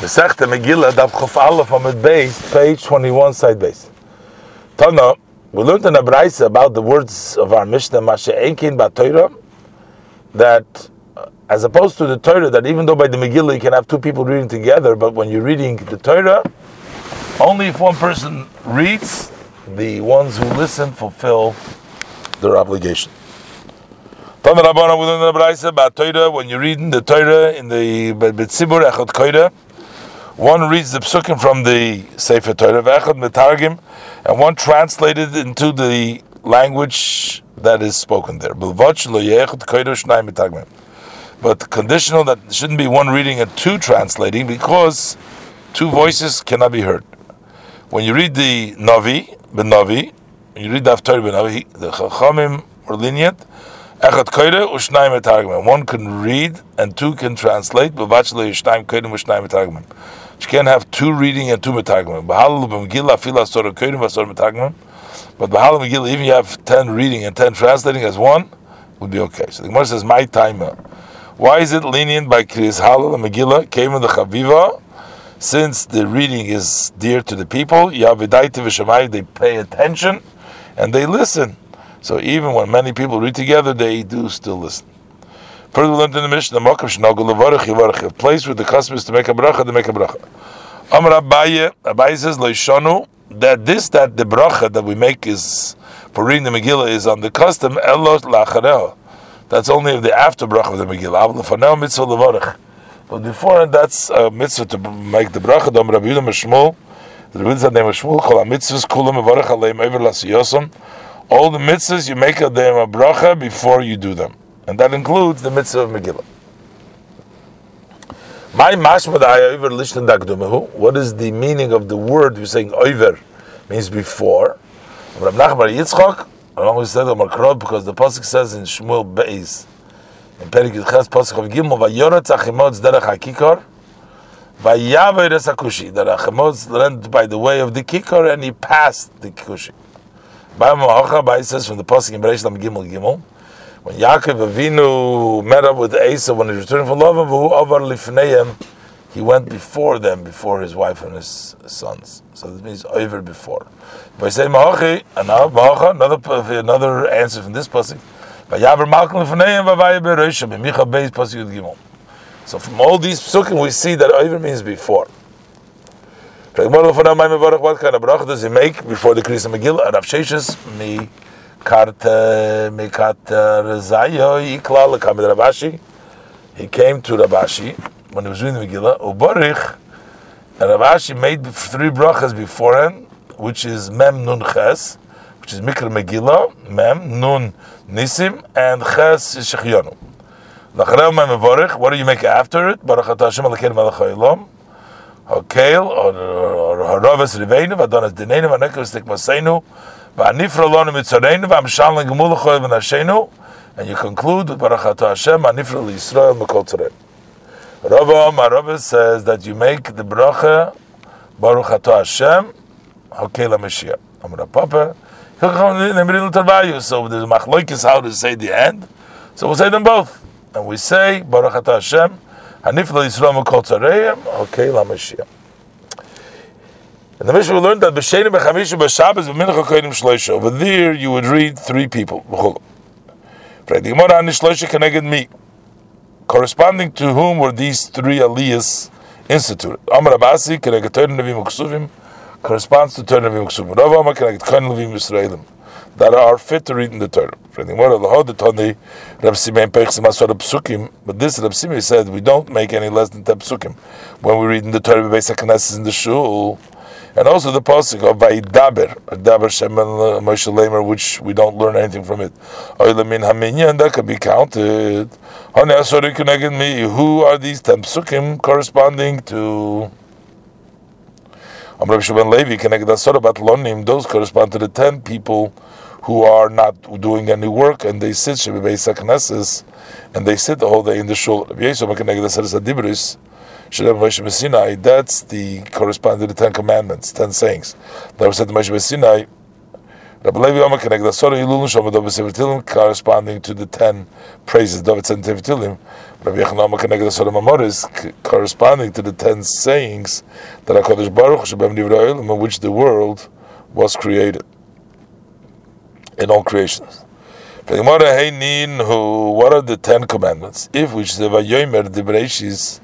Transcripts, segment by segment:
Masechta Megillah, Daf Chof Aleph the base, page 21, side base. Tana, we learned in Abraisa about the words of our Mishnah, Mashe Enkin Torah, that uh, as opposed to the Torah, that even though by the Megillah you can have two people reading together, but when you're reading the Torah, only if one person reads, the ones who listen fulfill their obligation. Tana Rabbana, we learned in Abraisa about Torah, when you're reading the Torah in the Betzibur Echot Koira, one reads the psukim from the Sefer Torah, v'echad metargim, and one translated into the language that is spoken there. But conditional that shouldn't be one reading and two translating because two voices cannot be heard. When you read the Navi, the Navi, you read the Haftarah Navi, the Chachamim were lenient. Echad koide ushnayim. One can read and two can translate. But bachelor yishnayim koide ushnayim etargmen. You can't have two reading and two metagmim. B'halal b'megillah fila sort kodim v'sor metagmim. But b'halal megillah, even you have ten reading and ten translating as one, would be okay. So the Gemara says, my timer. Why is it lenient by Kriyas Halal and Megillah? Came in the Chaviva, since the reading is dear to the people, Yavidaiti v'shamai, they pay attention and they listen. So even when many people read together, they do still listen. Further learned in the Mishnah, the Shnogel Levarach Yivarach, a place where the custom is to make a bracha, to make a bracha. Amar Abaye, Abaye says, Leishonu, that this, that the bracha that we make is, for reading the Megillah, is on the custom, Elos Lachareo. That's only the after bracha of the Megillah. Avla Fanel Mitzvah Levarach. But before that's a mitzvah to make the bracha, Dom Rabbi Yudah Meshmul, the Rabbi Yudah Meshmul, Kol HaMitzvahs Kulam Mevarach Aleim Ever Lasiyosam. All the mitzvahs, you make a them a bracha before you do them and that includes the mitzvah of Megillah. My What is the meaning of the word we're saying over means before? Rav Nachman Yitzchok, I always said Omar because the pasuk says in Shmuel Beis, in Perik Yitches pasuk of Gimel, Vayoretz Achimotz Derech HaKikor, Vayaver Es HaKushi, that Achimotz went by the way of the Kikor and he passed the Kushi. By says from the pasuk in Bereish Lam Gimel Gimel, when Yaakov Avinu met up with Esau when he returned from Lavan, Avar Lifneim, he went before them, before his wife and his sons. So that means over before. By saying Mahachi, another another answer from this pasuk. So from all these psukim we see that over means before. What kind of bracha does he make before the Kriyas Megillah? Rav Sheshes me Karte Mikater Zayo Iklal Kamid Rav Ashi. He came to Rav Ashi when he was reading the Megillah. Ubarich, and Rav Ashi made three brachas beforehand, which is Mem Nun Ches, which is Mikra Megillah, Mem Nun Nisim, and Ches is Shehecheyanu. What do you make after it? Baruch Hashem Alakein Malach Hakel, or Haravis Riveinu, Adonis Dineinu, Anekos Tikmaseinu, and you conclude with Baruch Hashem, Anifra Yisrael Mekol Tzarei. Rava Rava says that you make the bracha Baruch Hashem Hakela Mashiach. Amar Papa. So there's machlokes how to say the end. So we'll say them both, and we say Baruch Hashem Hanifla Yisrael Mekol Tzarei Hakela Mashiach. And the Mishnah learned that b'sheni b'chamishu b'shabbos b'mincha kodim shloisha. Over there, you would read three people. Corresponding to whom were these three aliyahs instituted? Amar Abasi keneged Torah Nevi'im Uksuvim corresponds to Torah Nevi'im Uksuvim. Rav Amar keneged Kohen Levim Yisraelim that are fit to read in the Torah. But this Reb Simei said we don't make any less than ten when we read in the Torah b'beis HaKnesses in the shul. And also the pasuk of Vaidaber, Daber Shemen Moshe which we don't learn anything from it. And that could be counted. Who are these ten corresponding to? Amr Shaban Levi Lonim. Those correspond to the ten people who are not doing any work and they sit and they sit the whole day in the shul. That's the corresponding to the Ten Commandments, Ten sayings. That was said to Moshe Sinai Rabbi Levi Omer connect the Sora Ilul Neshama David Sefer corresponding to the ten praises Sefer Tehillim. Rabbi Yochanan Omer the Sora Mamoris corresponding to the ten sayings that Hakadosh Baruch Shabem Divrei Olam in which the world was created in all creations. What are the ten commandments? If which the Vayomer the Bereshis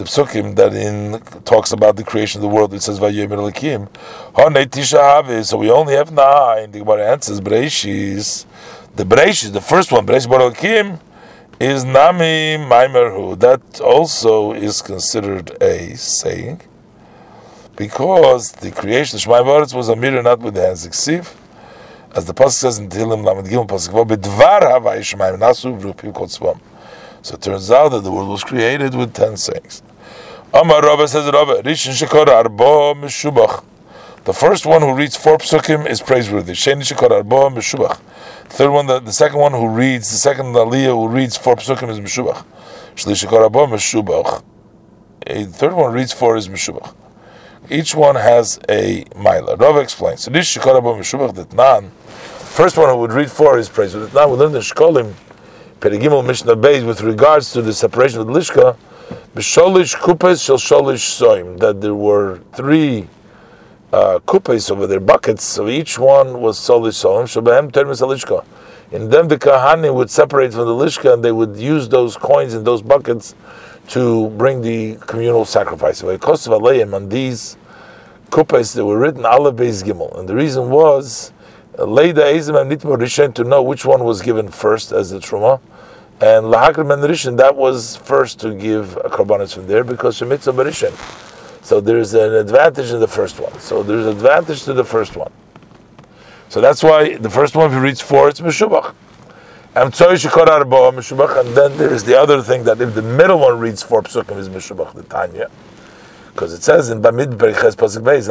the psukim that in talks about the creation of the world. It says Vayomer Elikim. Honei Tisha So we only have nine. The Gemara answers Bereshis. The Bereshis, the first one, Bereshis Bar is Nami Maimerhu. That also is considered a saying because the creation of Shemai Baritz was a mirror not with the hands. Ksiv, as the pasuk says in Tehillim Lamed Gimel pasuk Vav B'dvar Havai Shemaim Nasu V'Rupiv Kol. So it turns out that the world was created with ten sayings. Amar Rabba says Rabba, Rishon Shekor Arba Meshubach. The first one who reads four psukim is praiseworthy. Sheni Shekor Arba Meshubach. Third one, the, the second one who reads, the second Aliyah who reads four psukim is Meshubach. Shli Shekor Arba Meshubach. A third one reads four is Meshubach. Each one has a Maila. Rabba explains. This Shekor Arba Meshubach that Nan, first one who would read four is praiseworthy. Now we learn the Shkolim Perigimel Mishnah Beis with regards to the separation of the Lishka, B'sholish kupes shel sholish soim, that there were three uh, kupes over there, buckets, so each one was solish soim, shabahem termis alishka. In them the kahani would separate from the lishka and they would use those coins in those buckets to bring the communal sacrifice. On these kupes that were written Allah Beis Gimel, and the reason was Leida Ezim and Nitmo Rishon to know which one was given first as the Truma. And Lahakar Ben Rishon, that was first to give a karbanis from there because Shemitza Barishan. So there's an advantage in the first one. So there's an advantage to the first one. So that's why the first one, if you reach four, it's Meshubach. And then there's the other thing that if the middle one reads four psukim is Meshubach, the Tanya. Because it says in Bamid Beriches Pasuk Beis,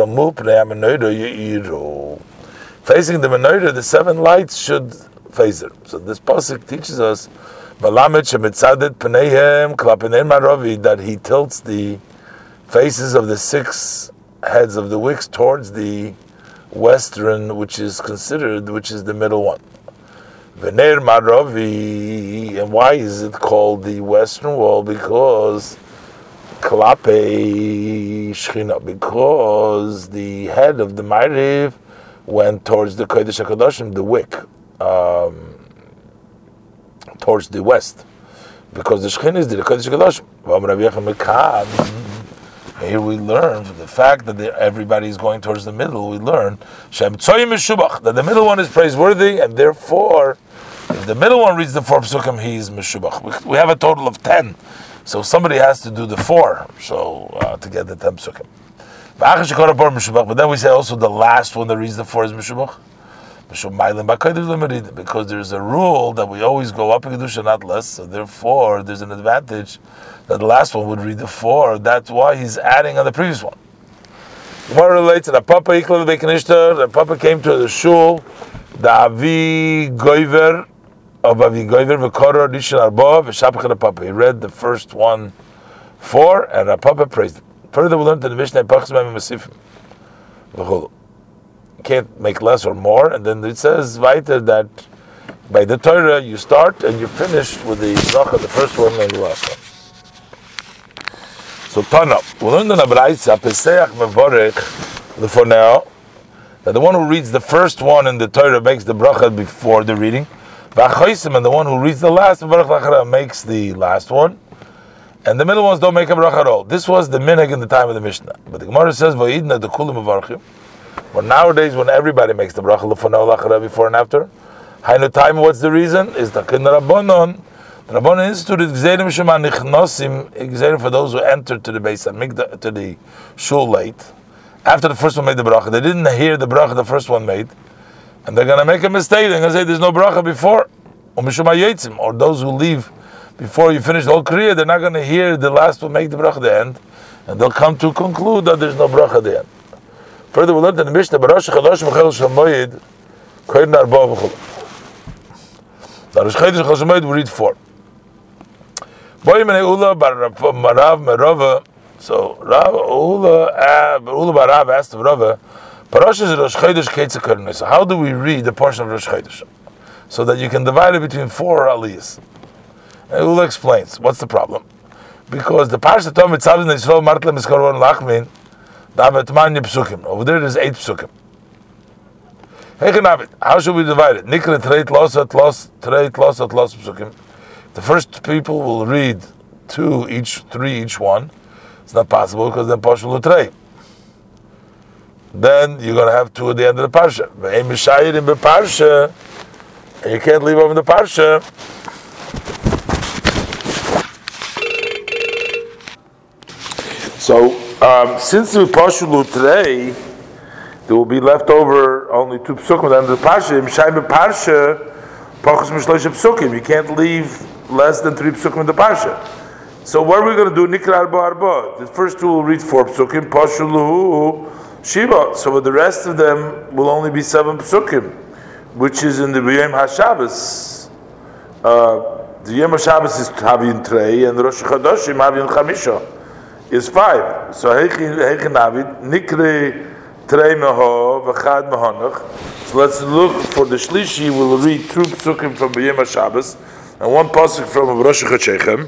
Facing the menorah, the seven lights should face it. So this pasuk teaches us that he tilts the faces of the six heads of the wicks towards the western, which is considered, which is the middle one. Vener Maravi, and why is it called the western wall? Because Klape Shechina, because the head of the Ma'ariv went towards the Kodesh HaKadoshim, the wick, um, towards the west. Because the Shechin is the Kodesh HaKadoshim. Here we learn from the fact that everybody is going towards the middle, we learn that the middle one is praiseworthy, and therefore, if the middle one reads the four psukim, he is meshubach. We have a total of ten, so somebody has to do the four, so uh, to get the ten psukim. But then we say also the last one that reads the four is Meshubach. Because there's a rule that we always go up in Kedusha, not less. So therefore, there's an advantage that the last one would read the four. That's why he's adding on the previous one. Gemara relates that Papa the Papa came to the shul, the Avi Goiver of Avi Goiver, Veshapach Papa. He read the first one four, and the Papa praised him. Further, we learned in the Mishnah, Masifim. Can't make less or more, and then it says weiter that by the Torah you start and you finish with the bracha, the first one and the last one. So Tana, we learned in the Braisa, Peseach Mevorech, for now, that the one who reads the first one in the Torah makes the bracha before the reading, and the one who reads the last makes the last one and the middle ones don't make a bracha at all. This was the minhag in the time of the Mishnah. But the Gemara says, "Vayidna the kulim avarchim." But nowadays, when everybody makes the bracha lachara before and after, hainu time. What's the reason? Is the rabbanon. The rabbanon instituted gzerim shema nichnosim gzerim for those who entered to the base to the shul late. After the first one made the bracha, they didn't hear the bracha the first one made, and they're to make a mistake. They're to say there's no bracha before, or those who leave before you finish the whole career, they're not going to hear the last one make the bracha the end, and they'll come to conclude that there's no bracha the end. Further, we learned in the Mishnah, Barash Chadash Mechel Shamoyed, Koyin Arba V'chol. Now, Rosh Chodesh Chadash Shamoyed, we read four. Boy Menei Ula Bar Rav Merova, so Rav Ula, uh, Ula Bar Rav asked of Rava, Parashas is Rosh Ketzah Karnei. So how do we read the portion of Rosh Chodesh? So that you can divide it between four aliyahs. And Ula explains what's the problem. Because the Parsha Tom Mitzavim Yisrael Martlem is Karvan Lachmin, Over there there's eight Psukim. How should we divide it? The first people will read two each, three each one. It's not possible because then will trade. Then you're to have two at the end of the parsha. you can't leave over the parsha. So um, since we pashulu today, there will be left over only two psukim under the the parsha. Mishayim parsha, pachas mishlosh psukim. You can't leave less than three psukim in the parsha. So what are we going to do? Nikra arba arba. The first two will read four psukim. Pashulu Shiva. So the rest of them will only be seven psukim, which is in the Yom HaShabbos. Uh, the Yom HaShabbos is Havin Trey, and the Rosh Chodeshim Havin Chamisha is five. So Heichin Navid, Nikre Trey Meho, V'chad Mehonach. So let's look for the Shlishi, we'll read two psukim from Yom HaShabbos, and one pasuk from Rosh Chodeshim.